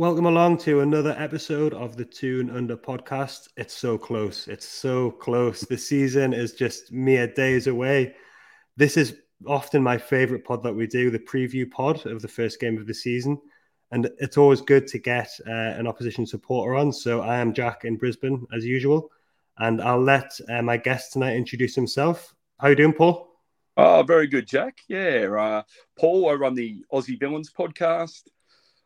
Welcome along to another episode of the Toon Under podcast. It's so close. It's so close. The season is just mere days away. This is often my favorite pod that we do, the preview pod of the first game of the season. And it's always good to get uh, an opposition supporter on. So I am Jack in Brisbane, as usual. And I'll let uh, my guest tonight introduce himself. How you doing, Paul? Oh, very good, Jack. Yeah, uh, Paul. I run the Aussie Villans podcast.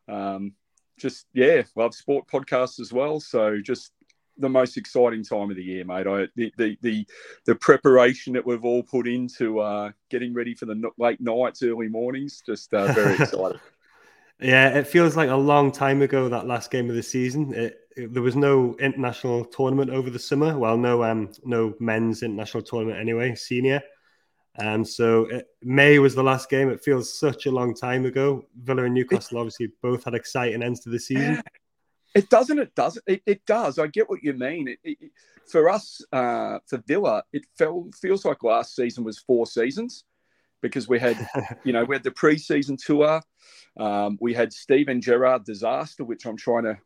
Um, just yeah, love sport podcasts as well. So just the most exciting time of the year, mate. I the the the, the preparation that we've all put into uh, getting ready for the late nights, early mornings. Just uh, very excited. Yeah, it feels like a long time ago that last game of the season. It, it, there was no international tournament over the summer. Well, no um no men's international tournament anyway, senior. Um, so it, May was the last game. It feels such a long time ago. Villa and Newcastle obviously both had exciting ends to the season. It doesn't. It does. It, it does. I get what you mean. It, it, for us, uh, for Villa, it felt, feels like last season was four seasons because we had, you know, we had the pre-season tour. Um, we had Steven Gerrard disaster, which I'm trying to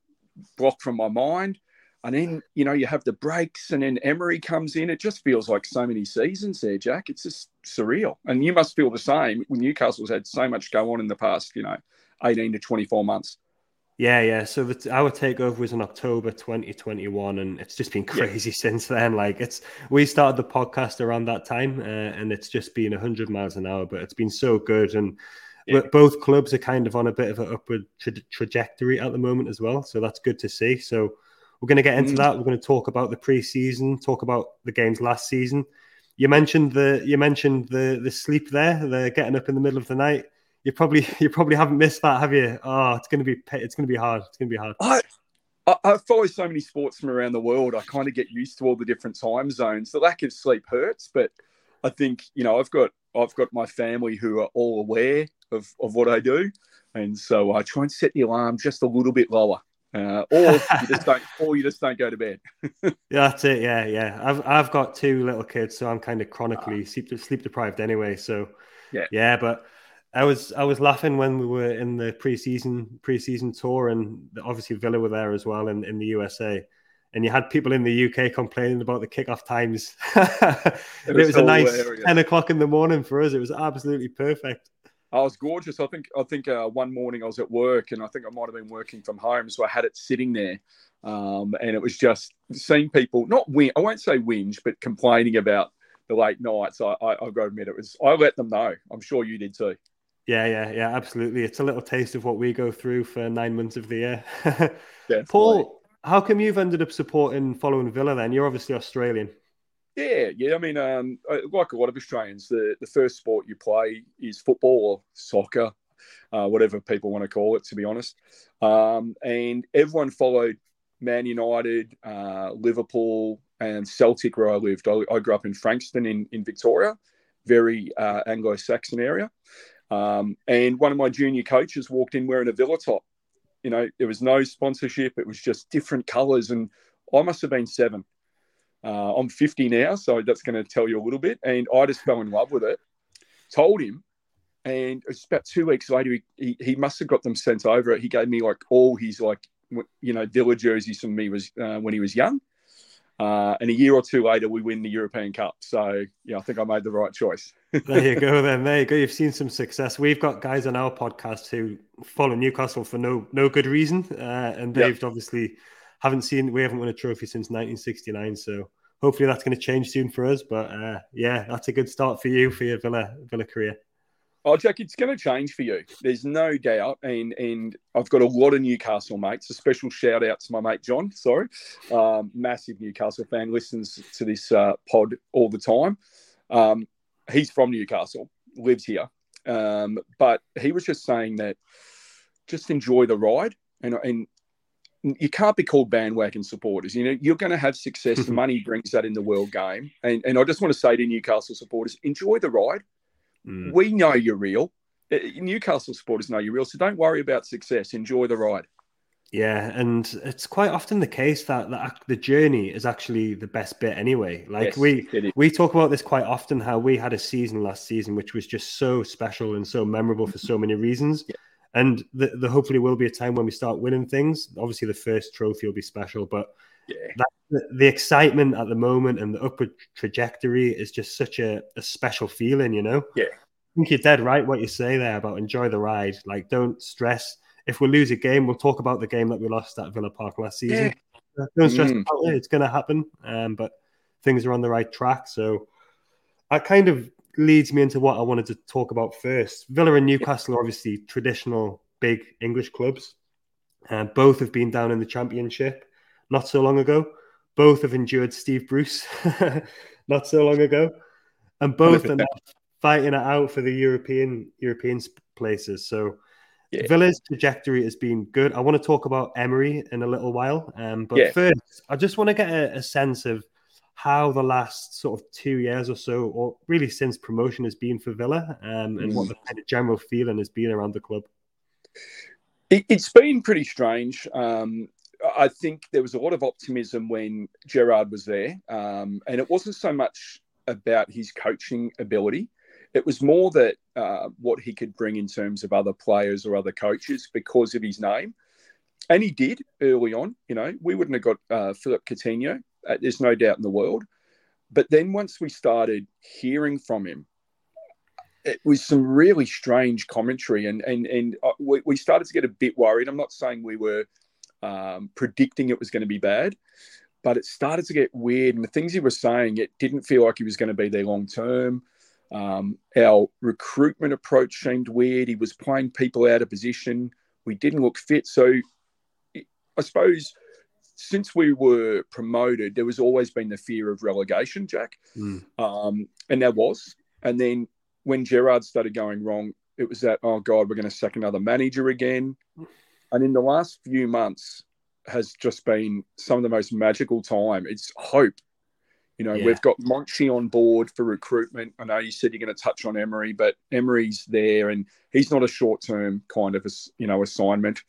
block from my mind. And then, you know, you have the breaks and then Emery comes in. It just feels like so many seasons there, Jack. It's just surreal. And you must feel the same when Newcastle's had so much go on in the past, you know, 18 to 24 months. Yeah, yeah. So the, our takeover was in October 2021, and it's just been crazy yeah. since then. Like it's, we started the podcast around that time, uh, and it's just been 100 miles an hour. But it's been so good, and yeah. both clubs are kind of on a bit of an upward tra- trajectory at the moment as well. So that's good to see. So we're going to get into mm. that. We're going to talk about the preseason, talk about the games last season. You mentioned the you mentioned the the sleep there, the getting up in the middle of the night. You probably you probably haven't missed that, have you? Oh, it's going to be it's going to be hard. It's going to be hard. I I follow so many sports from around the world. I kind of get used to all the different time zones. The lack of sleep hurts, but I think you know I've got I've got my family who are all aware of, of what I do, and so I try and set the alarm just a little bit lower uh, or you just don't, or you just don't go to bed. yeah, that's it. Yeah, yeah. I've I've got two little kids, so I'm kind of chronically ah. sleep sleep deprived anyway. So yeah, yeah. But I was I was laughing when we were in the preseason preseason tour, and obviously Villa were there as well in, in the USA. And you had people in the UK complaining about the kickoff times. it was, it was a nice hilarious. ten o'clock in the morning for us. It was absolutely perfect. I was gorgeous. I think I think uh, one morning I was at work and I think I might have been working from home, so I had it sitting there, um, and it was just seeing people not win. I won't say whinge, but complaining about the late nights. I, I I've got to admit it was. I let them know. I'm sure you did too. Yeah, yeah, yeah, absolutely. It's a little taste of what we go through for nine months of the year. Paul, how come you've ended up supporting following Villa? Then you're obviously Australian. Yeah, yeah. I mean, um, like a lot of Australians, the, the first sport you play is football or soccer, uh, whatever people want to call it, to be honest. Um, and everyone followed Man United, uh, Liverpool, and Celtic where I lived. I, I, grew up in Frankston in, in Victoria, very uh, Anglo Saxon area. Um, and one of my junior coaches walked in wearing a Villa top. You know, there was no sponsorship, it was just different colours. And I must have been seven uh, I'm 50 now, so that's going to tell you a little bit. And I just fell in love with it. Told him, and it's about two weeks later, he, he, he must have got them sent over. He gave me like all his like you know Villa jerseys from me was uh, when he was young. Uh, and a year or two later, we win the European Cup. So yeah, I think I made the right choice. there you go. Then there you go. You've seen some success. We've got guys on our podcast who follow Newcastle for no no good reason, uh, and they've yep. obviously haven't seen we haven't won a trophy since 1969. So hopefully that's going to change soon for us. But uh, yeah, that's a good start for you for your Villa Villa career. Oh, Jack, it's going to change for you. There's no doubt. And and I've got a lot of Newcastle mates. A special shout out to my mate John. Sorry, um, massive Newcastle fan. Listens to this uh, pod all the time. Um, he's from Newcastle, lives here. Um, but he was just saying that just enjoy the ride. And, and you can't be called bandwagon supporters. You know, you're going to have success. the money brings that in the world game. And, and I just want to say to Newcastle supporters, enjoy the ride. Mm. We know you're real. Uh, Newcastle supporters know you're real. So don't worry about success. Enjoy the ride. Yeah, and it's quite often the case that the, the journey is actually the best bit anyway. Like yes, we we talk about this quite often how we had a season last season which was just so special and so memorable for so many reasons. Yeah And the, the hopefully will be a time when we start winning things. Obviously, the first trophy will be special, but yeah. that, the, the, excitement at the moment and the upward trajectory is just such a, a special feeling, you know? Yeah. I think you're dead right what you say there about enjoy the ride. Like, don't stress. If we lose a game, we'll talk about the game that we lost at Villa Park last season. Yeah. Don't stress mm. about it. It's going to happen. Um, but things are on the right track. So I kind of leads me into what I wanted to talk about first. Villa and Newcastle are obviously traditional big English clubs. Uh, both have been down in the championship not so long ago. Both have endured Steve Bruce not so long ago. And both are fighting it out for the European European places. So yeah. Villa's trajectory has been good. I want to talk about Emery in a little while. Um, but yeah. first, I just want to get a, a sense of how the last sort of two years or so, or really since promotion, has been for Villa, um, and mm. what the kind of general feeling has been around the club. It, has been pretty strange. Um, I think there was a lot of optimism when Gerrard was there, um, and it wasn't so much about his coaching ability. It was more that uh, what he could bring in terms of other players or other coaches because of his name. And he did early on. You know, we wouldn't have got uh, Philippe Coutinho there's no doubt in the world. But then once we started hearing from him, it was some really strange commentary, and and and uh, we, we started to get a bit worried. I'm not saying we were um, predicting it was going to be bad, but it started to get weird. And the things he was saying, it didn't feel like he was going to be there long term. Um, our recruitment approach seemed weird. He was playing people out of position. We didn't look fit. So I suppose since we were promoted, there was always been the fear of relegation, Jack. Mm. Um, and there was. And then when Gerrard started going wrong, it was that, oh God, we're going to sack another manager again. And in the last few months has just been some of the most magical time. It's hope. You know, yeah. we've got Monchi on board for recruitment. I know you said you're going to touch on Emery, but Emery's there and he's not a short term kind of, a, you know, assignment.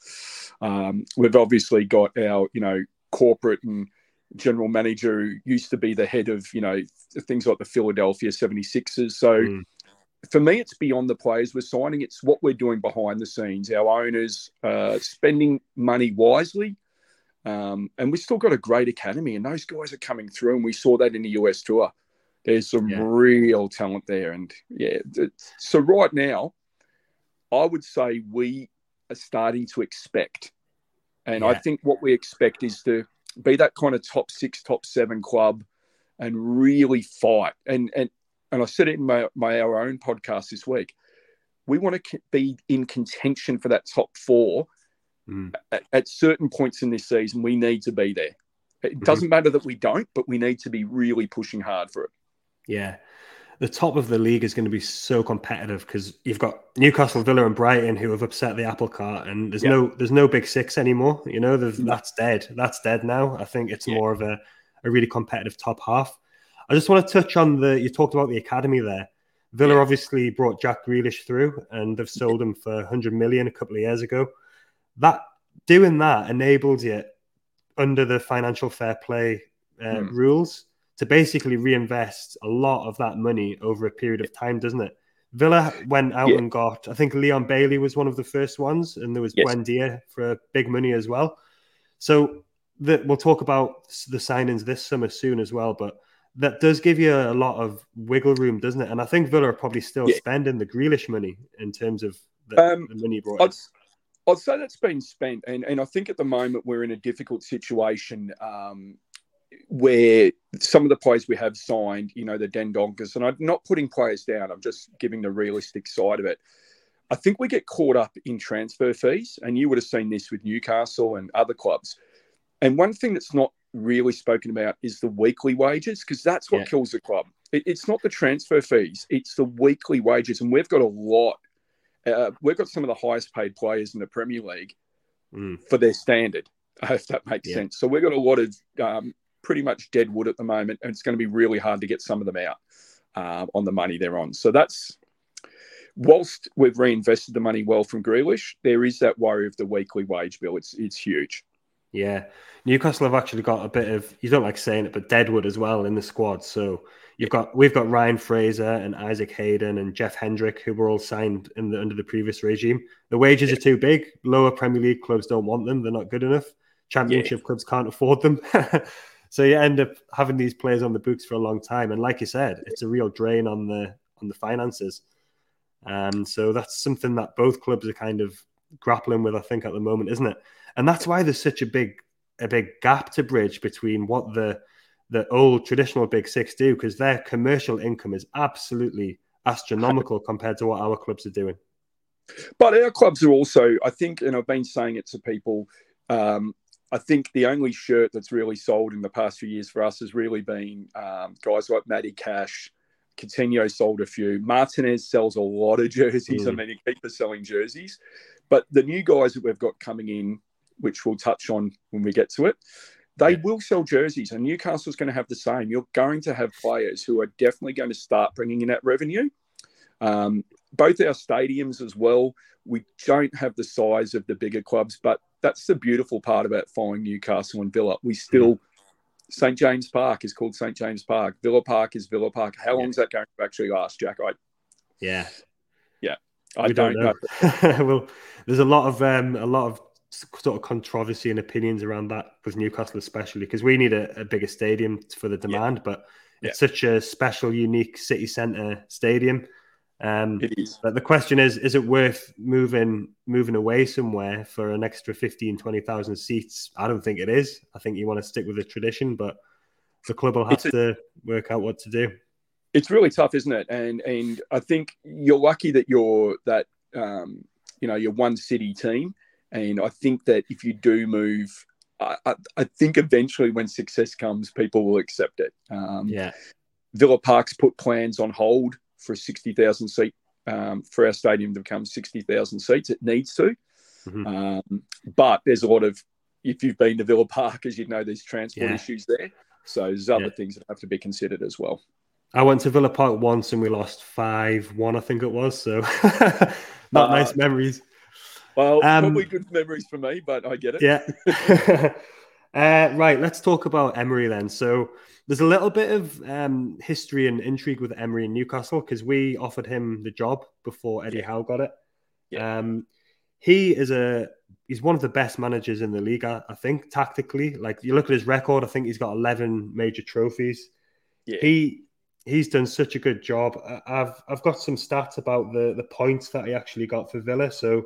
Um, we've obviously got our, you know, corporate and general manager who used to be the head of, you know, things like the Philadelphia 76ers. So mm. for me, it's beyond the players we're signing. It's what we're doing behind the scenes. Our owners uh, spending money wisely. Um, and we've still got a great academy, and those guys are coming through. And we saw that in the US tour. There's some yeah. real talent there. And yeah, so right now, I would say we are starting to expect and yeah. I think what we expect is to be that kind of top six, top seven club and really fight. And and and I said it in my, my our own podcast this week. We want to be in contention for that top four mm. at, at, certain points in this season. We need to be there. It mm-hmm. doesn't matter that we don't, but we need to be really pushing hard for it. Yeah the top of the league is going to be so competitive because you've got Newcastle, Villa, and Brighton who have upset the apple cart, and there's yeah. no there's no big six anymore. You know, that's dead. That's dead now. I think it's yeah. more of a, a really competitive top half. I just want to touch on the you talked about the academy there. Villa yeah. obviously brought Jack Grealish through, and they've sold him for 100 million a couple of years ago. That doing that enabled you under the financial fair play uh, hmm. rules to basically reinvest a lot of that money over a period of time, doesn't it? Villa went out yeah. and got, I think Leon Bailey was one of the first ones, and there was yes. Buendia for big money as well. So the, we'll talk about the signings this summer soon as well, but that does give you a lot of wiggle room, doesn't it? And I think Villa are probably still yeah. spending the Grealish money in terms of the, um, the money brought. I'd, I'd, say that's been spent, and, and I think at the moment we're in a difficult situation um, where some of the players we have signed, you know, the Dendonckers, and I'm not putting players down, I'm just giving the realistic side of it. I think we get caught up in transfer fees, and you would have seen this with Newcastle and other clubs. And one thing that's not really spoken about is the weekly wages, because that's what yeah. kills the club. It, it's not the transfer fees, it's the weekly wages. And we've got a lot, uh, we've got some of the highest paid players in the Premier League mm. for their standard, if that makes yeah. sense. So we've got a lot of um, pretty much dead wood at the moment, and it's going to be really hard to get some of them out uh, on the money they're on. So that's whilst we've reinvested the money well from Grealish, there is that worry of the weekly wage bill. It's it's huge. Yeah, Newcastle have actually got a bit of you don't like saying it, but Deadwood as well in the squad. So you've got we've got Ryan Fraser and Isaac Hayden and Jeff Hendrick who were all signed in the, under the previous regime. The wages yeah. are too big. Lower Premier League clubs don't want them. They're not good enough. Championship yeah. clubs can't afford them. so you end up having these players on the books for a long time. And like you said, it's a real drain on the on the finances. And so that's something that both clubs are kind of grappling with, I think, at the moment, isn't it? And that's why there's such a big a big gap to bridge between what the the old traditional big six do, because their commercial income is absolutely astronomical compared to what our clubs are doing. But our clubs are also, I think, and I've been saying it to people. Um, I think the only shirt that's really sold in the past few years for us has really been um, guys like Matty Cash. Coutinho sold a few. Martinez sells a lot of jerseys. Mm. I mean, he keeps selling jerseys. But the new guys that we've got coming in, which we'll touch on when we get to it, they yeah. will sell jerseys, and Newcastle's going to have the same. You're going to have players who are definitely going to start bringing in that revenue. Um, both our stadiums as well, we don't have the size of the bigger clubs, but that's the beautiful part about following Newcastle and Villa. We still. St James Park is called St James Park. Villa Park is Villa Park. How long is that going to actually last, Jack? I yeah, yeah, I we don't, don't know. well, there's a lot of um, a lot of sort of controversy and opinions around that with Newcastle, especially because we need a, a, bigger stadium for the demand, yeah. but it's yeah. such a special, unique city centre stadium um, it is. But the question is, is it worth moving moving away somewhere for an extra 15, 20,000 seats? I don't think it is. I think you want to stick with the tradition, but the club will have a, to work out what to do. It's really tough, isn't it? And and I think you're lucky that you're that um, you know you're one city team, and I think that if you do move, I, I, I think eventually when success comes, people will accept it. Um, yeah. Villa Park's put plans on hold for a 60,000 seat um, for our stadium to become 60,000 seats. It needs to. Mm-hmm. Um, but there's a lot of, if you've been to Villa Park, as you know, there's transport yeah. issues there. So there's other yeah. things that have to be considered as well. I went to Villa Park once and we lost 5 1, I think it was. So not uh, nice memories. Well, um, probably good memories for me, but I get it. Yeah. uh, right. Let's talk about Emery then. So there's a little bit of um, history and intrigue with Emery in Newcastle because we offered him the job before Eddie Howe got it. Yeah. Um, he is a he's one of the best managers in the league, I, I, think, tactically. Like you look at his record, I think he's got 11 major trophies. Yeah. He he's done such a good job. I've I've got some stats about the the points that he actually got for Villa. So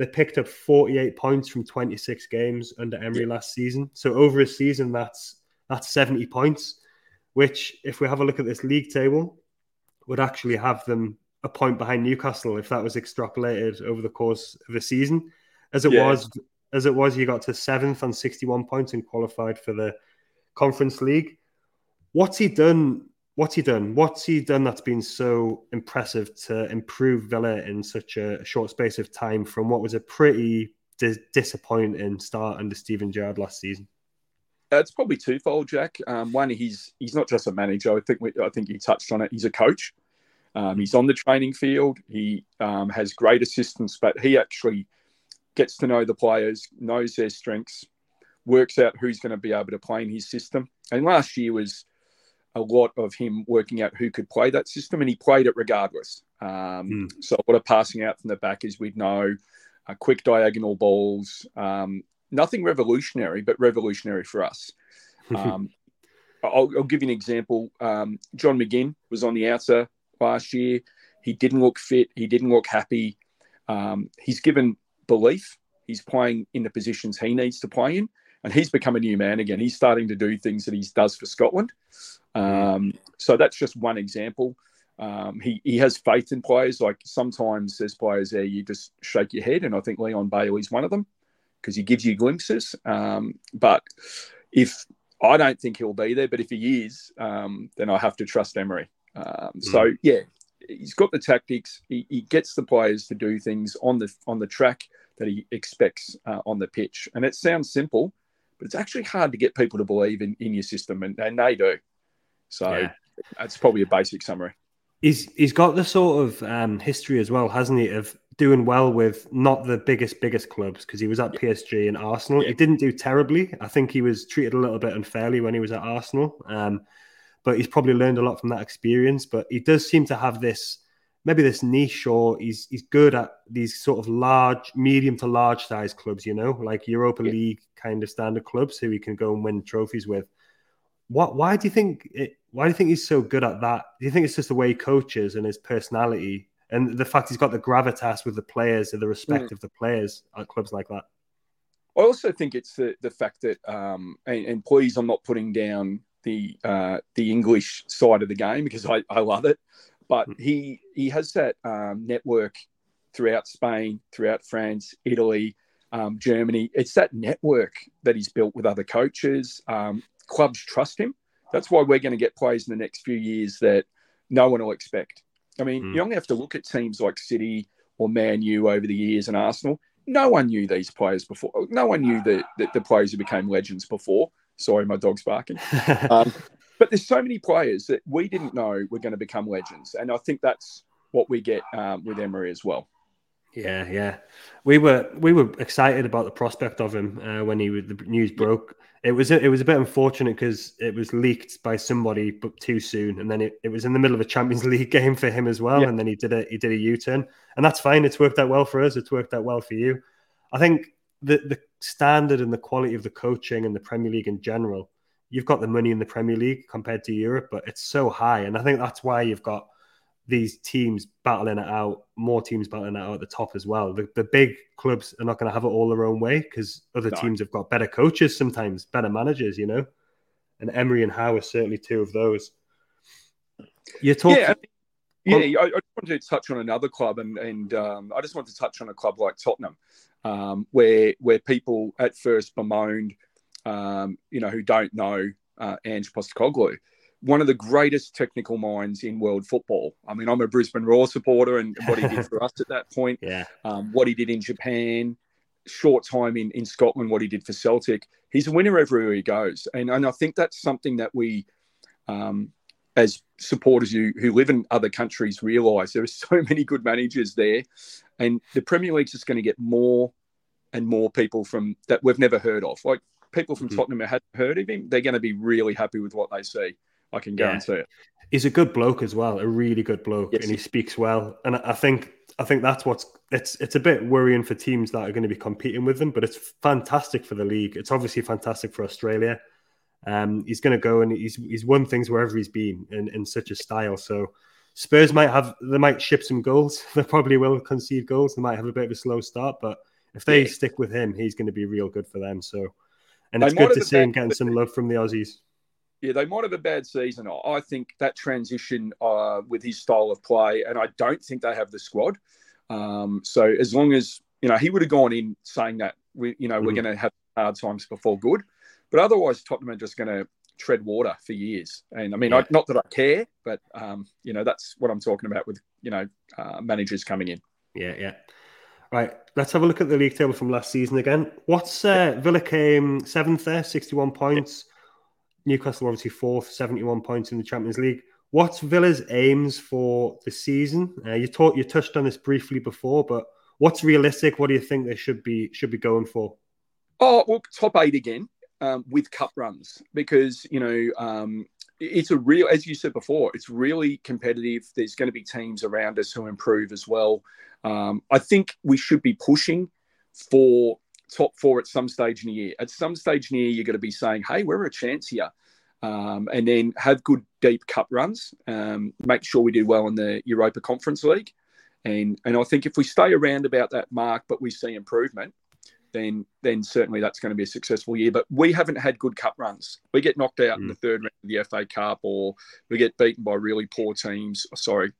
they picked up 48 points from 26 games under Emery last season. So over a season, that's that's 70 points which, if we have a look at this league table, would actually have them a point behind Newcastle if that was extrapolated over the course of the season. As it yeah. was, as it was, you got to seventh on 61 points and qualified for the Conference League. What's he done? What's he done? What's he done that's been so impressive to improve Villa in such a short space of time from what was a pretty disappointing start under Steven Gerrard last season? it's probably twofold, Jack. Um, one, he's he's not just a manager. I think we, I think you touched on it. He's a coach. Um, he's on the training field. He um, has great assistance, but he actually gets to know the players, knows their strengths, works out who's going to be able to play in his system. And last year was a lot of him working out who could play that system, and he played it regardless. Mm. So a lot of passing out from the back, as we'd know, uh, quick diagonal balls, um, nothing revolutionary, but revolutionary for us. Um, I'll, I'll, give you an example. Um, John McGinn was on the outer last year. He didn't look fit. He didn't look happy. Um, he's given belief. He's playing in the positions he needs to play in, and he's become a new man again. He's starting to do things that he does for Scotland. Um, so that's just one example. Um, he, he has faith in players. Like sometimes there's players there you just shake your head, and I think Leon Bailey's one of them because he gives you glimpses. Um, but if I don't think he'll be there, but if he is, um, then I have to trust Emery. Um, mm. So yeah, he's got the tactics. He, he, gets the players to do things on the on the track that he expects uh, on the pitch, and it sounds simple, but it's actually hard to get people to believe in, in your system, and, and they do. So yeah. that's probably a basic summary. He's he's got the sort of um, history as well, hasn't he, of doing well with not the biggest biggest clubs because he was at PSG and Arsenal. He didn't do terribly. I think he was treated a little bit unfairly when he was at Arsenal. Um, but he's probably learned a lot from that experience. But he does seem to have this maybe this niche, or he's he's good at these sort of large, medium to large size clubs. You know, like Europa yeah. League kind of standard clubs who he can go and win trophies with. What? Why do you think? It, why do you think he's so good at that? Do you think it's just the way he coaches and his personality, and the fact he's got the gravitas with the players and the respect mm. of the players at clubs like that? I also think it's the the fact that, um, and, and please, I'm not putting down the uh, the English side of the game because I, I love it. But hmm. he he has that um, network throughout Spain, throughout France, Italy, um, Germany. It's that network that he's built with other coaches. Um, clubs trust him. That's why we're going to get players in the next few years that no one will expect. I mean, mm. you only have to look at teams like City or Man U over the years and Arsenal. No one knew these players before. No one knew the, the, the players who became legends before. Sorry, my dog's barking. um, but there's so many players that we didn't know were going to become legends, and I think that's what we get um, with Emery as well. Yeah, yeah, we were we were excited about the prospect of him uh, when he was, the news broke. It was it was a bit unfortunate because it was leaked by somebody but too soon, and then it, it was in the middle of a Champions League game for him as well, yeah. and then he did a he did a U turn, and that's fine. It's worked out well for us. It's worked out well for you. I think the the standard and the quality of the coaching and the Premier League in general, you've got the money in the Premier League compared to Europe, but it's so high, and I think that's why you've got these teams battling it out, more teams battling it out at the top as well. The, the big clubs are not going to have it all their own way because other no. teams have got better coaches sometimes, better managers, you know. And Emery and Howe are certainly two of those. You talk. Yeah, yeah. I, I wanted to touch on another club, and and um, I just want to touch on a club like Tottenham um, where where people at first bemoaned, um, you know, who don't know uh, Ange Postecoglou, one of the greatest technical minds in world football. I mean, I'm a Brisbane Roar supporter, and what he did for us at that point, yeah, um, what he did in Japan, short time in in Scotland, what he did for Celtic. He's a winner everywhere he goes, and and I think that's something that we. Um, as supporters who, who live in other countries realise there are so many good managers there, and the Premier League's just going to get more and more people from that we've never heard of. Like people from mm-hmm. Tottenham hadn't heard of him, they're going to be really happy with what they see. I can guarantee yeah. it. He's a good bloke as well, a really good bloke, yes. and he speaks well. And I think I think that's what's it's it's a bit worrying for teams that are going to be competing with them, but it's fantastic for the league. It's obviously fantastic for Australia. Um, he's going to go and he's he's won things wherever he's been in, in such a style. So Spurs might have they might ship some goals. They probably will concede goals. They might have a bit of a slow start, but if they yeah. stick with him, he's going to be real good for them. So, and it's good to see him getting some love from the Aussies. Yeah, they might have a bad season. I think that transition uh, with his style of play, and I don't think they have the squad. Um, so as long as you know, he would have gone in saying that we, you know, mm-hmm. we're going to have hard times before good, but otherwise Tottenham are just going to tread water for years. And I mean, yeah. I, not that I care, but um, you know, that's what I'm talking about with you know uh, managers coming in. Yeah, yeah. Right, let's have a look at the league table from last season again. What's uh, Villa came seventh there, 61 points. Newcastle obviously fourth, 71 points in the Champions League. What's Villa's aims for the season? Uh, you taught you touched on this briefly before, but what's realistic? What do you think they should be should be going for? Oh, well, top eight again um, with cup runs because you know um, it's a real, as you said before, it's really competitive. There's going to be teams around us who improve as well. Um, I think we should be pushing for top four at some stage in the year. At some stage in the year, you're going to be saying, "Hey, we're a chance here," um, and then have good deep cup runs. Um, make sure we do well in the Europa Conference League, and and I think if we stay around about that mark, but we see improvement, then then certainly that's going to be a successful year. But we haven't had good cup runs. We get knocked out mm. in the third round of the FA Cup, or we get beaten by really poor teams. Sorry,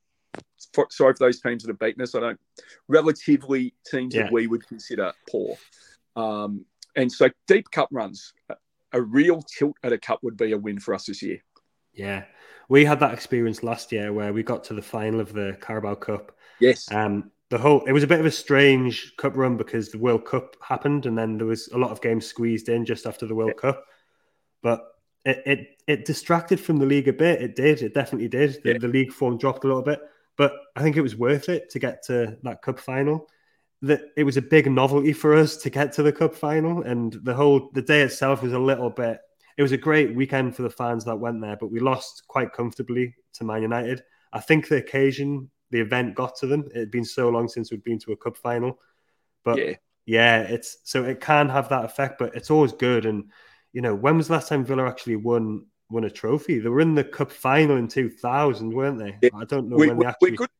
for, sorry for those teams that have beaten us. I don't relatively teams yeah. that we would consider poor. Um, and so deep cup runs, a real tilt at a cup would be a win for us this year. Yeah, we had that experience last year where we got to the final of the Carabao Cup. Yes. Um, the whole it was a bit of a strange cup run because the World Cup happened and then there was a lot of games squeezed in just after the World yeah. Cup. But it, it it distracted from the league a bit. It did. It definitely did. The, yeah. the league form dropped a little bit, but I think it was worth it to get to that cup final. That it was a big novelty for us to get to the cup final, and the whole the day itself was a little bit. It was a great weekend for the fans that went there, but we lost quite comfortably to Man United. I think the occasion, the event got to them. It had been so long since we'd been to a cup final, but yeah, yeah it's so it can have that effect, but it's always good. And you know, when was the last time Villa actually won won a trophy? They were in the cup final in two thousand, weren't they? Yeah. I don't know we, when we, they actually. We're good,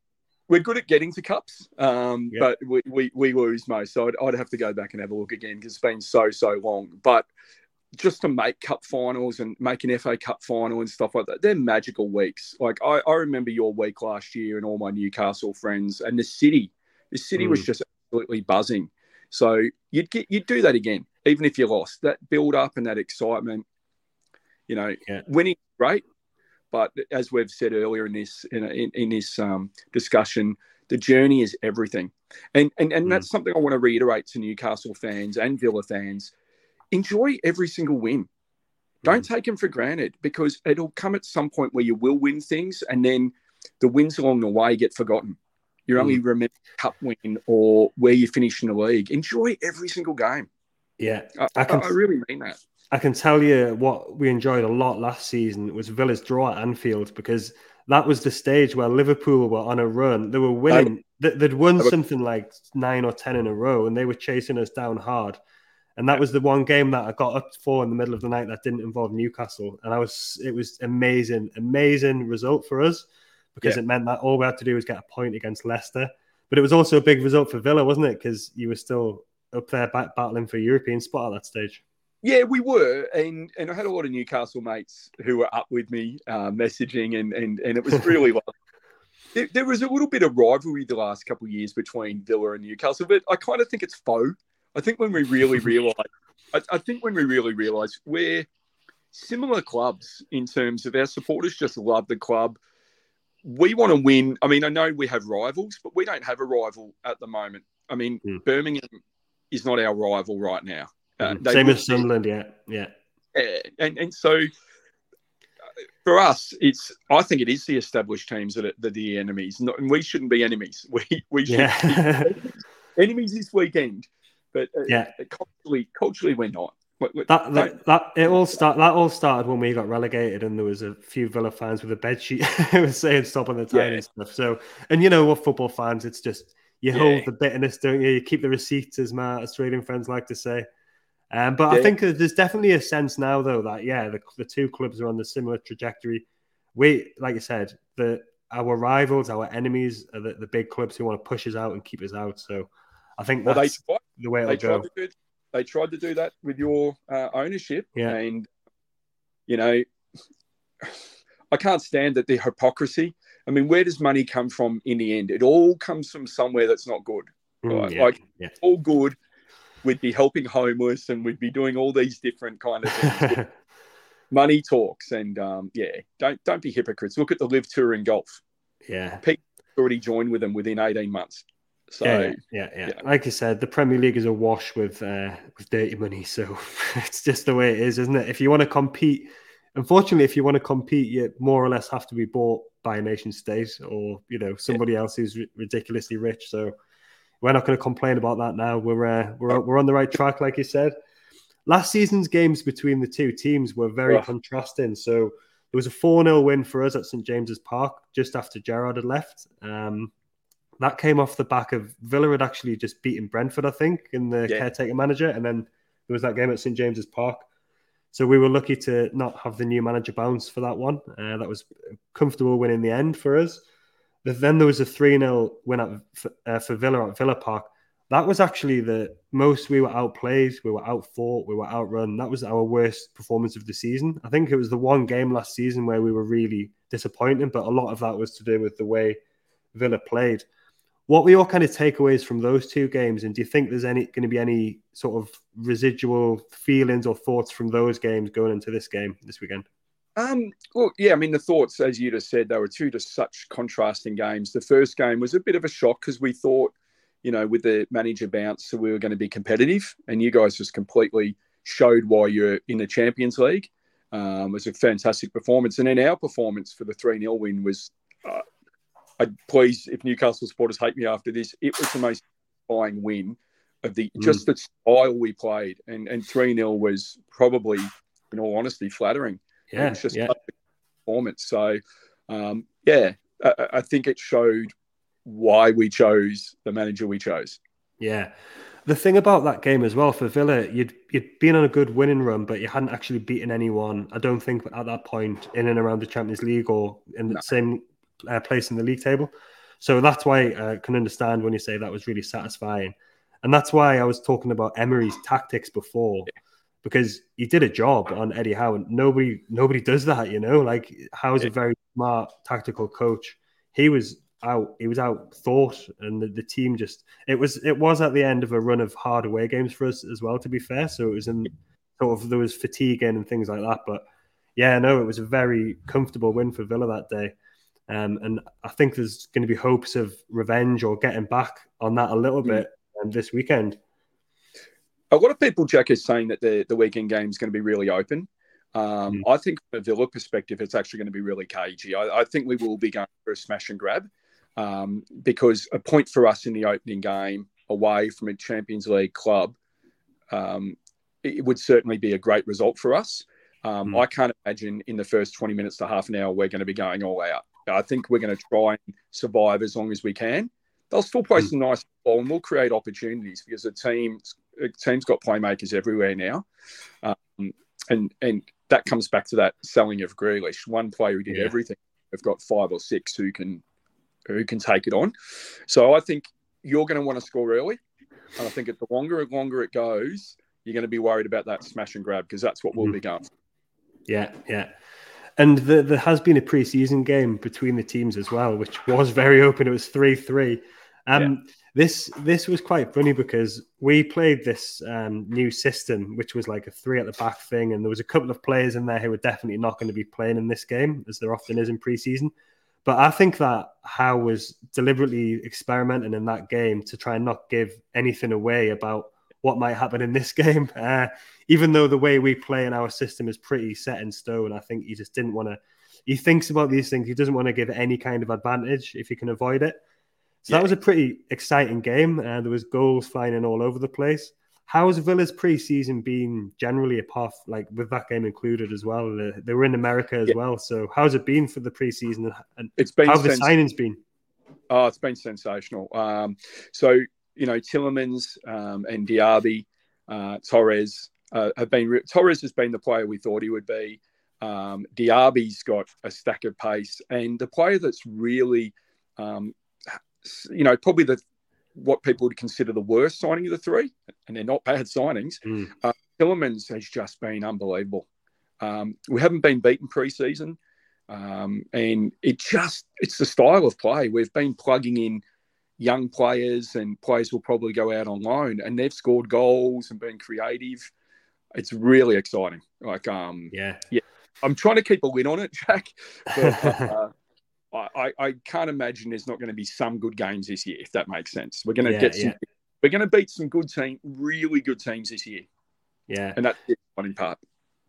we're good at getting to cups, um, but we, we, we lose most. So I'd, I'd have to go back and have a look again because it's been so so long. But just to make cup finals and make an FA Cup final and stuff like that, they're magical weeks. Like I, I remember your week last year and all my Newcastle friends and the city. The city mm. was just absolutely buzzing. So you'd get you'd do that again, even if you lost. That build up and that excitement, you know, yeah. winning great, but as we've said earlier in this in, in, in this um, discussion, the journey is everything, and and and mm. that's something I want to reiterate to Newcastle fans and Villa fans enjoy every single win. Don't mm. take them for granted because it'll come at some point where you will win things and then the wins along the way get forgotten. You only mm. remember cup win or where you finish in the league. Enjoy every single game. Yeah, I, I, can, I really mean that. I can tell you what we enjoyed a lot last season was Villa's draw at Anfield because that was the stage where Liverpool were on a run. They were winning. They'd won something like nine or ten in a row, and they were chasing us down hard. And that was the one game that I got up for in the middle of the night that didn't involve Newcastle. And I was it was amazing, amazing result for us because yeah. it meant that all we had to do was get a point against Leicester. But it was also a big result for Villa, wasn't it? Because you were still up there battling for European spot at that stage. Yeah, we were, and and I had a lot of Newcastle mates who were up with me, uh, messaging, and and and it was really like there, there, was a little bit of rivalry the last couple of years between Villa and Newcastle, but I kind of think it's faux I think when we really realize, I, I think when we really realize we're similar clubs in terms of our supporters just love the club. We want to win. I mean, I know we have rivals, but we don't have a rival at the moment. I mean, mm. Birmingham is not our rival right now. Uh, mm. Same as Sunderland, yeah, yeah. and and so uh, for us, it's I think it is the established teams that are, that are the enemies, not, and we shouldn't be enemies. We we should yeah. enemies this weekend but uh, yeah, culturally, culturally, we're not. that, that, that it all start that all started when we got relegated and there was a few Villa fans with a bed sheet was saying stop on the time yeah. and stuff. So and you know what football fans, it's just you yeah. hold the bitterness, don't you? You keep the receipts, as my Australian friends like to say. Um, but yeah. I think there's definitely a sense now, though, that yeah, the, the two clubs are on the similar trajectory. We, like you said, the our rivals, our enemies, are the, the big clubs who want to push us out and keep us out. So I think that's well, they, the way it'll they go. Tried to do, they tried to do that with your uh, ownership, yeah. and you know, I can't stand that the hypocrisy. I mean, where does money come from in the end? It all comes from somewhere that's not good. Mm, right? yeah, like yeah. all good, we'd be helping homeless and we'd be doing all these different kind of things. money talks, and um, yeah, don't don't be hypocrites. Look at the LIV Tour in golf. Yeah, Pete already joined with them within eighteen months. So yeah, yeah, yeah, yeah. Like I said, the Premier League is awash with uh, with dirty money, so it's just the way it is, isn't it? If you want to compete, unfortunately, if you want to compete, you more or less have to be bought by a nation state or you know somebody yeah. else who's ridiculously rich. So we're not going to complain about that now. We're uh, we're we're on the right track, like you said. Last season's games between the two teams were very oh. contrasting. So there was a 4 0 win for us at St James's Park just after Gerrard had left. Um, that came off the back of Villa had actually just beaten Brentford, I think, in the yeah. caretaker manager, and then there was that game at St James's Park. So we were lucky to not have the new manager bounce for that one. Uh, that was a comfortable win in the end for us. Then there was a 3 0 win at, uh, for Villa at Villa Park. That was actually the most we were outplayed, we were outfought, we were outrun. That was our worst performance of the season. I think it was the one game last season where we were really disappointing, but a lot of that was to do with the way Villa played. What were your kind of takeaways from those two games? And do you think there's any going to be any sort of residual feelings or thoughts from those games going into this game this weekend? Um, well, yeah, I mean, the thoughts, as you just said, they were two just such contrasting games. The first game was a bit of a shock because we thought, you know, with the manager bounce, so we were going to be competitive, and you guys just completely showed why you're in the Champions League. Um, it was a fantastic performance, and then our performance for the three 0 win was uh, I please, if Newcastle supporters hate me after this, it was the most satisfying win of the mm. just the style we played, and and three 0 was probably, in all honesty, flattering. Yeah, it was just yeah. performance. So, um, yeah, I, I think it showed why we chose the manager we chose. Yeah. The thing about that game as well for Villa, you'd you'd been on a good winning run, but you hadn't actually beaten anyone. I don't think at that point in and around the Champions League or in the no. same uh, place in the league table. So that's why I can understand when you say that was really satisfying, and that's why I was talking about Emery's tactics before, because he did a job on Eddie Howe, and nobody nobody does that, you know. Like Howe's a very smart tactical coach. He was out he was out thought and the, the, team just it was it was at the end of a run of hard away games for us as well to be fair so it was in sort of there was fatigue in and things like that but yeah no it was a very comfortable win for Villa that day um, and I think there's going to be hopes of revenge or getting back on that a little mm. bit um, this weekend a lot of people Jack is saying that the the weekend game is going to be really open um, mm. I think from a Villa perspective, it's actually going to be really cagey. I, I, think we will be going for a smash and grab um, because a point for us in the opening game away from a Champions League club, um, it would certainly be a great result for us. Um, mm. I can't imagine in the first 20 minutes to half an hour we're going to be going all out. I think we're going to try and survive as long as we can. They'll still play mm. some nice ball and we'll create opportunities because the team the team's got playmakers everywhere now, um, and and that comes back to that selling of Grealish. One player who did yeah. everything. We've got five or six who can who can take it on. So I think you're going to want to score early. And I think the longer and longer it goes, you're going to be worried about that smash and grab because that's what we'll mm-hmm. be going. Yeah, yeah. And the, there has been a preseason game between the teams as well, which was very open. It was three three. Um, yeah. This this was quite funny because we played this um, new system, which was like a three at the back thing, and there was a couple of players in there who were definitely not going to be playing in this game, as there often is in preseason. But I think that Howe was deliberately experimenting in that game to try and not give anything away about what might happen in this game. Uh, even though the way we play in our system is pretty set in stone, I think he just didn't want to. He thinks about these things. He doesn't want to give any kind of advantage if he can avoid it. So yeah. that was a pretty exciting game. Uh, there was goals flying in all over the place. How's Villa's preseason been generally, apart like with that game included as well? They, they were in America as yeah. well. So how's it been for the preseason? And it's been how have the signings been? Oh, it's been sensational. Um, so you know, Tielemans um, and Diaby, uh, Torres uh, have been. Re- Torres has been the player we thought he would be. Um, Diaby's got a stack of pace, and the player that's really, um, you know, probably the what people would consider the worst signing of the three, and they're not bad signings. Mm. Uh, has just been unbelievable. Um, we haven't been beaten preseason, um, and it just it's the style of play. We've been plugging in young players, and players will probably go out on loan, and they've scored goals and been creative. It's really exciting. Like, um, yeah, yeah. I'm trying to keep a lid on it, Jack. But, uh, I, I can't imagine there's not going to be some good games this year, if that makes sense. We're going to yeah, get some, yeah. we're going to beat some good team, really good teams this year. Yeah, and that's the funny part.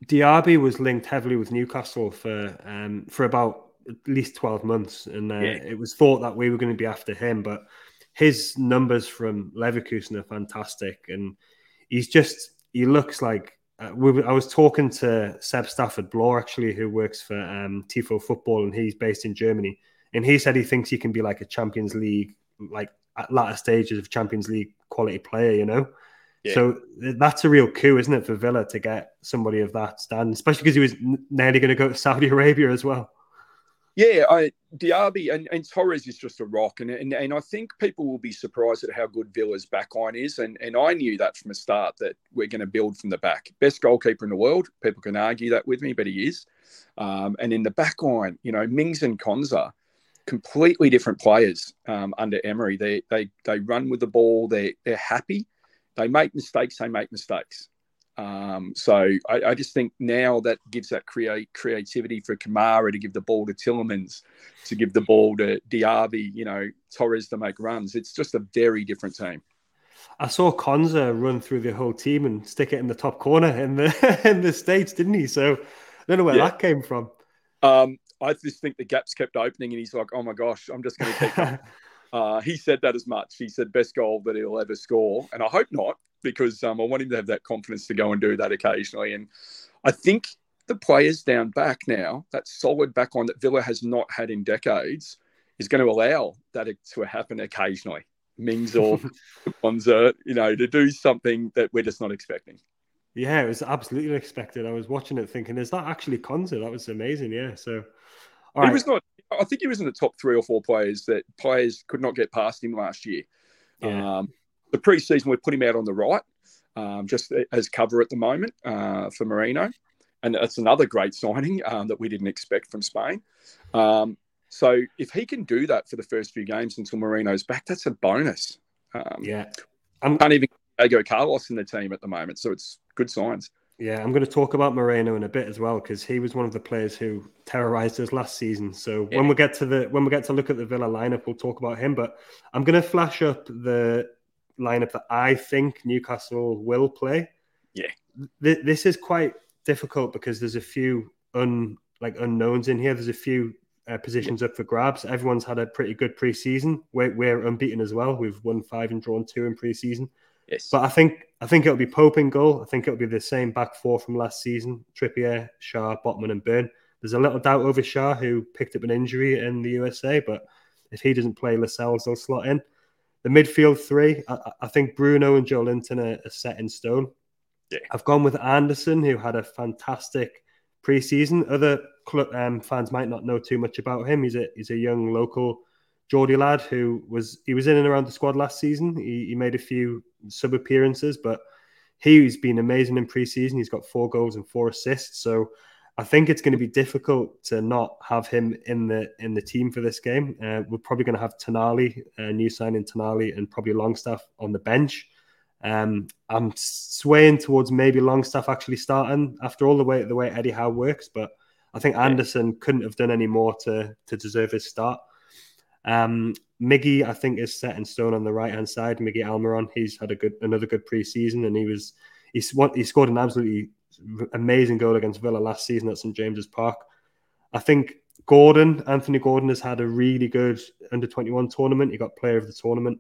Diaby was linked heavily with Newcastle for um, for about at least twelve months, and uh, yeah. it was thought that we were going to be after him, but his numbers from Leverkusen are fantastic, and he's just he looks like uh, we, I was talking to Seb Stafford Bloor, actually, who works for um, Tifo Football, and he's based in Germany. And he said he thinks he can be like a Champions League, like at latter stages of Champions League quality player, you know? Yeah. So that's a real coup, isn't it, for Villa to get somebody of that stand, especially because he was nearly going to go to Saudi Arabia as well. Yeah, I, Diaby and, and Torres is just a rock, and, and and I think people will be surprised at how good Villa's backline is, and and I knew that from the start that we're going to build from the back. Best goalkeeper in the world. People can argue that with me, but he is. Um, and in the backline, you know, Mings and Konsa, completely different players um, under Emery. They they they run with the ball. They they're happy. They make mistakes. They make mistakes. Um, so I, I, just think now that gives that create creativity for Kamara to give the ball to Tielemans, to give the ball to Diaby, you know, Torres to make runs. It's just a very different team. I saw Konsa run through the whole team and stick it in the top corner in the in the states, didn't he? So I don't know where yeah. that came from. Um, I just think the gaps kept opening, and he's like, "Oh my gosh, I'm just going to keep." Uh, he said that as much. He said best goal that he'll ever score, and I hope not because um, I want him to have that confidence to go and do that occasionally. And I think the players down back now, that solid back line that Villa has not had in decades, is going to allow that to happen occasionally. Mings or Bonza, you know, to do something that we're just not expecting. Yeah, it was absolutely expected. I was watching it thinking, is that actually Konsa? That was amazing. Yeah. So, he was not, I think he was in the top three or four players that players could not get past him last year. Yeah. Um, the preseason, we put him out on the right, um, just as cover at the moment uh, for Moreno, And that's another great signing um, that we didn't expect from Spain. Um, so if he can do that for the first few games until Moreno's back, that's a bonus. Um, yeah. I can't even go Carlos in the team at the moment. So it's good signs. Yeah, I'm going to talk about Moreno in a bit as well because he was one of the players who terrorized us last season. So yeah. when we get to the when we get to look at the Villa lineup, we'll talk about him. But I'm going to flash up the lineup that I think Newcastle will play. Yeah, Th- this is quite difficult because there's a few un like unknowns in here. There's a few uh, positions up for grabs. Everyone's had a pretty good preseason. We're, we're unbeaten as well. We've won five and drawn two in preseason. Yes. But I think I think it'll be Pope in goal. I think it'll be the same back four from last season: Trippier, Schär, Botman, and Burn. There's a little doubt over Schär, who picked up an injury in the USA, but if he doesn't play, Lascelles will slot in. The midfield three, I, I think Bruno and Joelinton are, are set in stone. Yeah. I've gone with Anderson, who had a fantastic preseason. Other um, fans might not know too much about him. He's a he's a young local Geordie lad who was he was in and around the squad last season. He, he made a few sub appearances, but he's been amazing in preseason. He's got four goals and four assists. So I think it's going to be difficult to not have him in the in the team for this game. Uh, we're probably going to have Tonali, uh, new signing Tonali, and probably Longstaff on the bench. Um, I'm swaying towards maybe Longstaff actually starting after all the way the way Eddie Howe works, but I think Anderson couldn't have done any more to to deserve his start. Um, Miggy, I think, is set in stone on the right hand side. Miggy Almiron, he's had a good another good preseason, and he was he's what he scored an absolutely amazing goal against Villa last season at St James's Park. I think Gordon, Anthony Gordon, has had a really good under twenty one tournament. He got player of the tournament.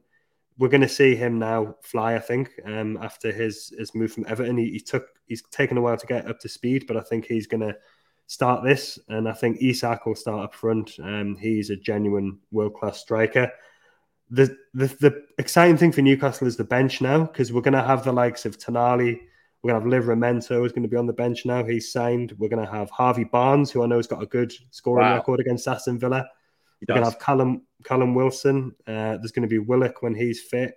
We're going to see him now fly. I think um, after his his move from Everton, he, he took he's taken a while to get up to speed, but I think he's going to start this, and I think Isak will start up front. Um, he's a genuine world class striker. The, the the exciting thing for Newcastle is the bench now because we're going to have the likes of Tonali. We're going to have Livramento is going to be on the bench now. He's signed. We're going to have Harvey Barnes, who I know has got a good scoring wow. record against Aston Villa. He we're going to have Callum Callum Wilson. Uh, there's going to be Willock when he's fit.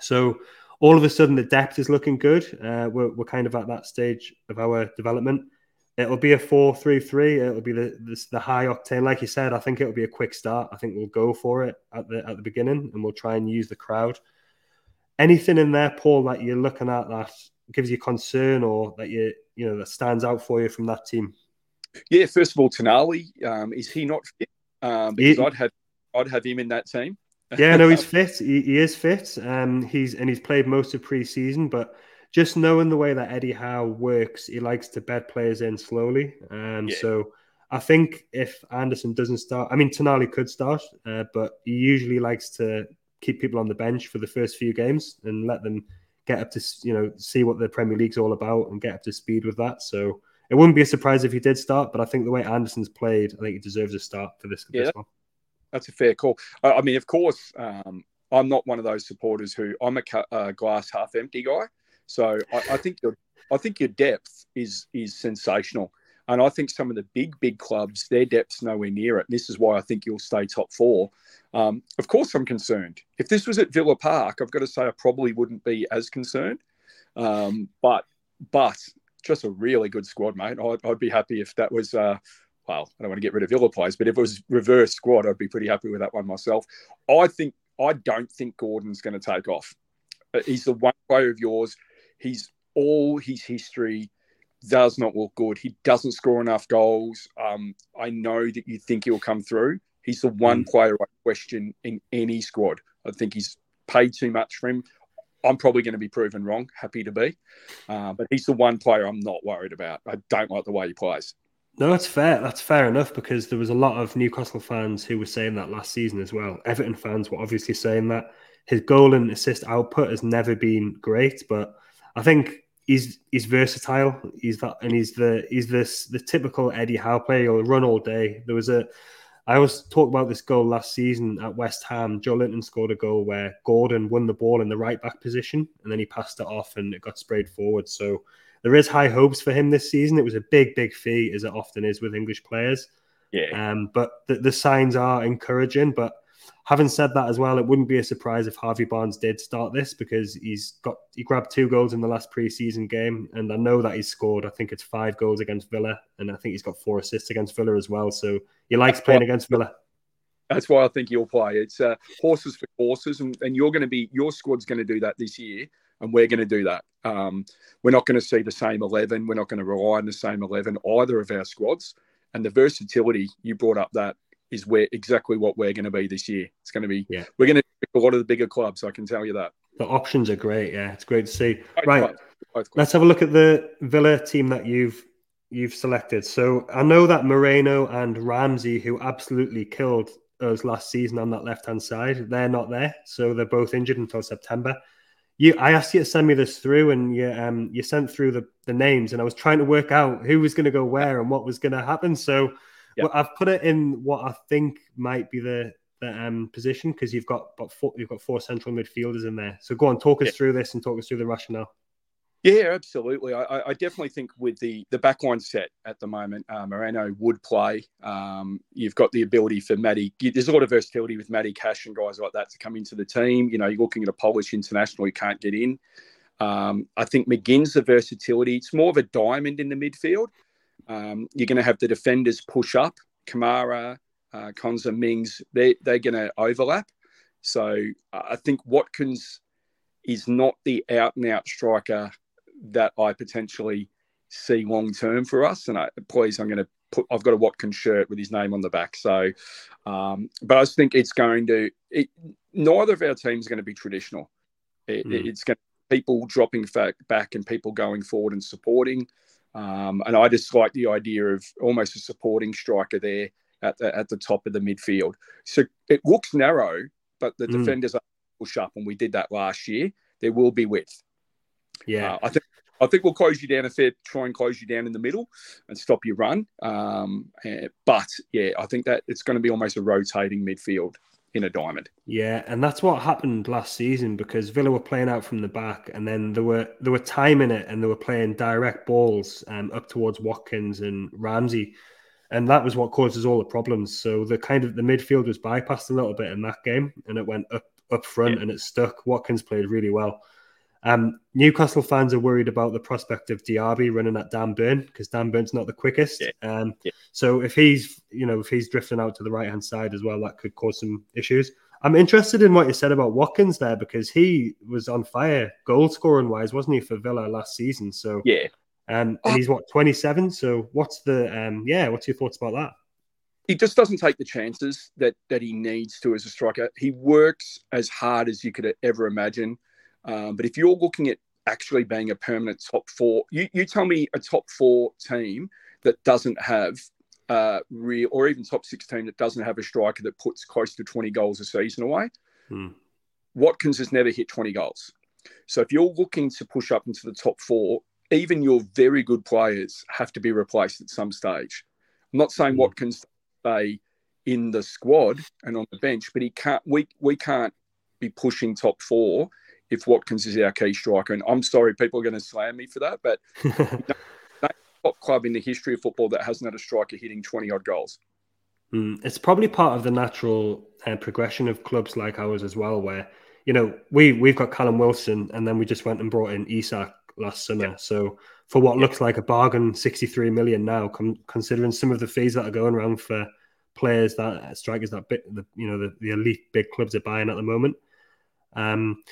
So all of a sudden, the depth is looking good. Uh, we're, we're kind of at that stage of our development. It'll be a four-three-three. It'll be the, the, the high octane, like you said. I think it'll be a quick start. I think we'll go for it at the at the beginning, and we'll try and use the crowd. Anything in there, Paul, that you're looking at that gives you concern, or that you you know that stands out for you from that team? Yeah, first of all, Tonali, um, is he not fit? Um, because he, I'd have I'd have him in that team. yeah, no, he's fit. He, he is fit. Um, he's and he's played most of pre-season, but just knowing the way that Eddie Howe works, he likes to bed players in slowly. Um, yeah. So I think if Anderson doesn't start, I mean, Tonali could start, uh, but he usually likes to keep people on the bench for the first few games and let them get up to, you know, see what the Premier League's all about and get up to speed with that. So it wouldn't be a surprise if he did start, but I think the way Anderson's played, I think he deserves a start for this, yeah, this one. That's a fair call. I mean, of course, um, I'm not one of those supporters who I'm a uh, glass half empty guy. So I, I think your I think your depth is is sensational. And I think some of the big, big clubs, their depth's nowhere near it. And this is why I think you'll stay top four. Um, of course, I'm concerned. If this was at Villa Park, I've got to say I probably wouldn't be as concerned. Um, but, but just a really good squad, mate. I'd, I'd be happy if that was. Uh, well, I don't want to get rid of Villa players, but if it was reverse squad, I'd be pretty happy with that one myself. I think I don't think Gordon's going to take off. Uh, he's the one player of yours He's all his history does not look good. He doesn't score enough goals. Um, I know that you think he'll come through. He's the one mm. player I question in any squad. I think he's paid too much for him. I'm probably going to be proven wrong. Happy to be, uh, but he's the one player I'm not worried about. I don't like the way he plays. No, that's fair. That's fair enough because there was a lot of Newcastle fans who were saying that last season as well. Everton fans were obviously saying that his goal and assist output has never been great, but I think he's he's versatile. He's that, and he's the he's this the typical Eddie Howe player. He'll run all day. There was a I was talked about this goal last season at West Ham. Joelinton scored a goal where Gordon won the ball in the right back position, and then he passed it off, and it got sprayed forward. So there is high hopes for him this season. It was a big, big fee, as it often is with English players. Yeah. Um, but the, the signs are encouraging. But having said that as well, it wouldn't be a surprise if Harvey Barnes did start this because he's got he grabbed two goals in the last preseason game, and I know that he's scored. I think it's five goals against Villa, and I think he's got four assists against Villa as well. So he likes playing why- against Villa. That's why I think he'll play. It's uh, horses for courses, and, and you're going to be your squad's going to do that this year, and we're going to do that. Um, we're not going to see the same eleven. We're not going to rely on the same eleven either of our squads. And the versatility you brought up that is where exactly what we're going to be this year. It's going to be Yeah. we're going to be a lot of the bigger clubs. I can tell you that. The options are great. Yeah, it's great to see. Right. clubs, both clubs. Let's have a look at the Villa team that you've you've selected. So I know that Moreno and Ramsey, who absolutely killed us last season on that left hand side, they're not there. So they're both injured until September. You, I asked you to send me this through, and you um you sent through the the names, and I was trying to work out who was going to go where and what was going to happen. So Yeah. well, I've put it in what I think might be the the um, position because you've got about four, you've got four central midfielders in there. So go on, talk us Yeah. through this and talk us through the rationale. Yeah, absolutely. I, I- definitely think with the the backline set at the moment, uh, Moreno would play. Um, you've got the ability for Matty. There's a lot of versatility with Matty Cash and guys like that to come into the team. You know, you're looking at a Polish international who can't get in. Um, I think McGinn's the versatility. It's more of a diamond in the midfield. Um, you're going to have the defenders push up. Kamara, uh, Konsa, Mings, they, they're going to overlap. So I think Watkins is not the out and out striker that I potentially see long term for us. And I, please, I'm going to put, I've got a Watkins shirt with his name on the back. So, um, but I just think it's going to, it, neither of our teams are going to be traditional. It, Mm. It's going to people dropping back and people going forward and supporting. Um, and I just like the idea of almost a supporting striker there at the, at the top of the midfield. So it looks narrow, but the Mm. defenders are push up, and we did that last year. There will be width. Yeah, Uh, I think I think we'll close you down if they try and close you down in the middle and stop your run. Um, eh, but yeah, I think that it's going to be almost a rotating midfield in a diamond. Yeah, and that's what happened last season because Villa were playing out from the back, and then there were there were timing it, and they were playing direct balls um, up towards Watkins and Ramsey, and that was what causes all the problems. So the kind of the midfield was bypassed a little bit in that game, and it went up up front, Yeah. and it stuck. Watkins played really well. Um, Newcastle fans are worried about the prospect of Diaby running at Dan Burn because Dan Burn's not the quickest. Yeah. Um, Yeah. So if he's, you know, if he's drifting out to the right hand side as well, that could cause some issues. I'm interested in what you said about Watkins there because he was on fire goal scoring wise, wasn't he, for Villa last season? So, Yeah, um, and he's what 27. So, what's the, um, yeah, what's your thoughts about that? he just doesn't take the chances that that he needs to as a striker. He works as hard as you could ever imagine. Um, but if you're looking at actually being a permanent top four, you, you tell me a top four team that doesn't have uh, real, or even top six team that doesn't have a striker that puts close to 20 goals a season away. Hmm. Watkins has never hit 20 goals. So if you're looking to push up into the top four, even your very good players have to be replaced at some stage. I'm not saying Mm. Watkins stay in the squad and on the bench, but he can't. We we can't be pushing top four if Watkins is our key striker. And I'm sorry, people are going to slam me for that, but top club in the history of football that hasn't had a striker hitting 20 odd goals. Mm, it's probably part of the natural uh, progression of clubs like ours as well, where you know we we've got Callum Wilson, and then we just went and brought in Isak last summer. Yeah. So for what Yeah. looks like a bargain, sixty three million now, com- considering some of the fees that are going around for players that strikers that bit the you know the, the elite big clubs are buying at the moment. Um,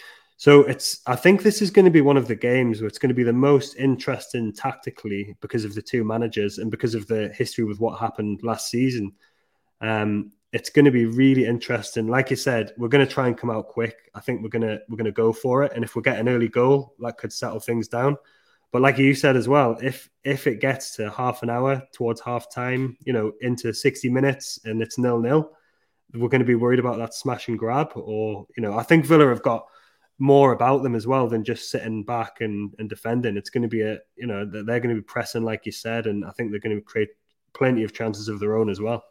so it's I think this is going to be one of the games where it's going to be the most interesting tactically because of the two managers and because of the history with what happened last season. Um, it's going to be really interesting. Like you said, we're going to try and come out quick. I think we're gonna we're gonna go for it, and if we get an early goal, that could settle things down. But like you said as well, if if it gets to half an hour towards half time, you know, into 60 minutes and it's nil nil, we're going to be worried about that smash and grab. Or, you know, I think Villa have got more about them as well than just sitting back and, and defending. It's going to be a, you know, they're going to be pressing, like you said, and I think they're going to create plenty of chances of their own as well.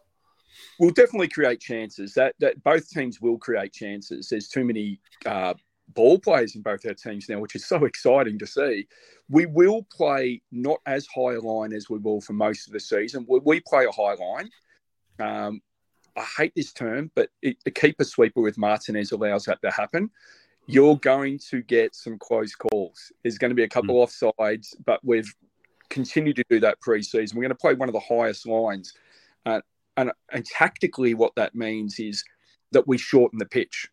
We'll definitely create chances. That that both teams will create chances. There's too many uh, ball players in both our teams now, which is so exciting to see. We will play not as high a line as we will for most of the season. We, we play a high line. Um, I hate this term, but it, keeper sweeper with Martinez allows that to happen. You're going to get some close calls. There's going to be a couple mm. offsides, but we've continued to do that pre-season. We're going to play one of the highest lines, uh, and, and tactically, what that means is that we shorten the pitch.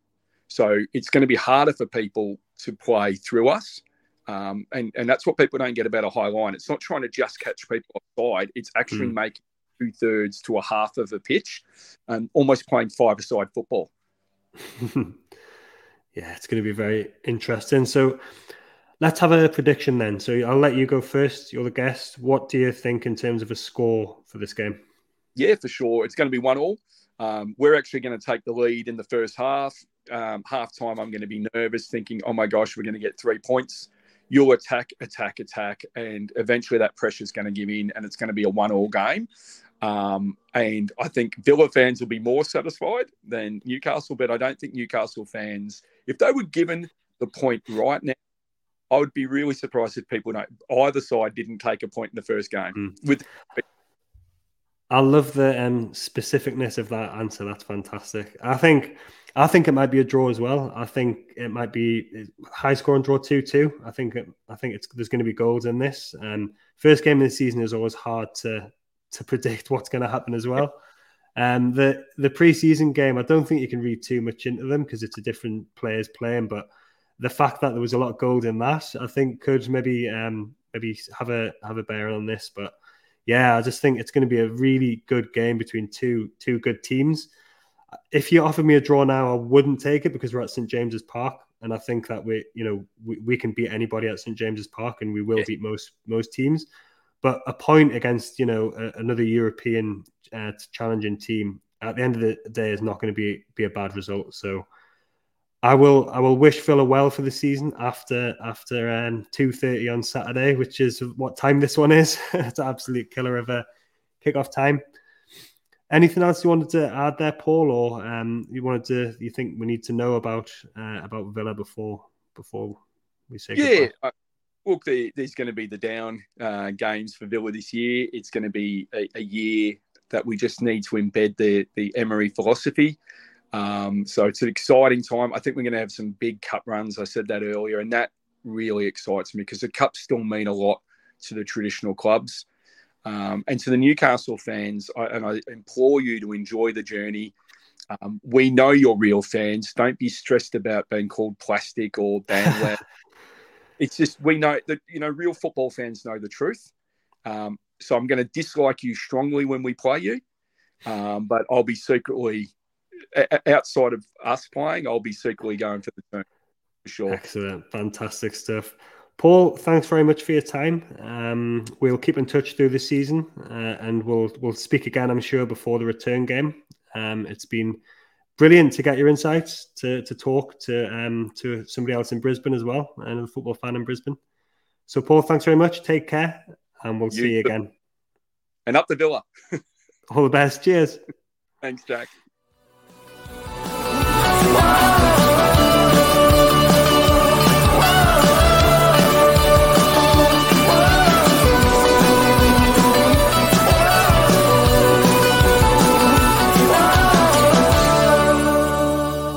So it's going to be harder for people to play through us. Um, and, and that's what people don't get about a high line. It's not trying to just catch people offside, it's actually mm. making two thirds to a half of a pitch and almost playing five-a-side football. yeah, it's going to be very interesting. So let's have a prediction then. So I'll let you go first. You're the guest. What do you think in terms of a score for this game? Yeah, for sure. It's going to be one all. Um, we're actually going to take the lead in the first half. Um, half time, I'm going to be nervous, thinking, oh my gosh, we're going to get three points. You'll attack, attack, attack, and eventually that pressure is going to give in, and it's going to be a one-all game. Um, and I think Villa fans will be more satisfied than Newcastle, but I don't think Newcastle fans, if they were given the point right now, I would be really surprised if people know either side didn't take a point in the first game. Mm. With I love the um, specificness of that answer. That's fantastic. I think I think it might be a draw as well. I think it might be high score and draw two two. I think it, I think it's there's going to be goals in this. And first game of the season is always hard to to predict what's going to happen as well. Um, the the preseason game, I don't think you can read too much into them because it's a different players playing. But the fact that there was a lot of gold in that, I think, could maybe um, maybe have a have a bearing on this. But yeah, I just think it's going to be a really good game between two two good teams. If you offered me a draw now, I wouldn't take it because we're at St James's Park, and I think that we, you know, we, we can beat anybody at St James's Park, and we will yeah. beat most most teams. But a point against you know a, another European uh, challenging team at the end of the day is not going to be be a bad result. So I will I will wish Villa well for the season after after um, two thirty on Saturday, which is what time this one is. it's an absolute killer of a kickoff time. Anything else you wanted to add there, Paul, or um, you wanted to? You think we need to know about uh, about Villa before before we say yeah. Goodbye? Look, the, there's going to be the down uh, games for Villa this year. It's going to be a, a, year that we just need to embed the the Emery philosophy. Um, so it's an exciting time. I think we're going to have some big cup runs. I said that earlier, and that really excites me because the cups still mean a lot to the traditional clubs. Um, and to the Newcastle fans, I, and I implore you to enjoy the journey. Um, we know you're real fans. Don't be stressed about being called plastic or bandwagon it's just we know that you know real football fans know the truth. Um, so I'm going to dislike you strongly when we play you, um, but I'll be secretly outside of us playing. I'll be secretly going for the Toon for sure. Excellent, fantastic stuff. Paul, thanks very much for your time. Um, we'll keep in touch through the season, uh, and we'll we'll speak again, I'm sure, before the return game. Um, it's been brilliant to get your insights to to talk to um to somebody else in Brisbane as well, and a football fan in Brisbane. So, Paul, thanks very much. Take care, and we'll you see you again. And up the villa. All the best. Cheers. Thanks, Jack.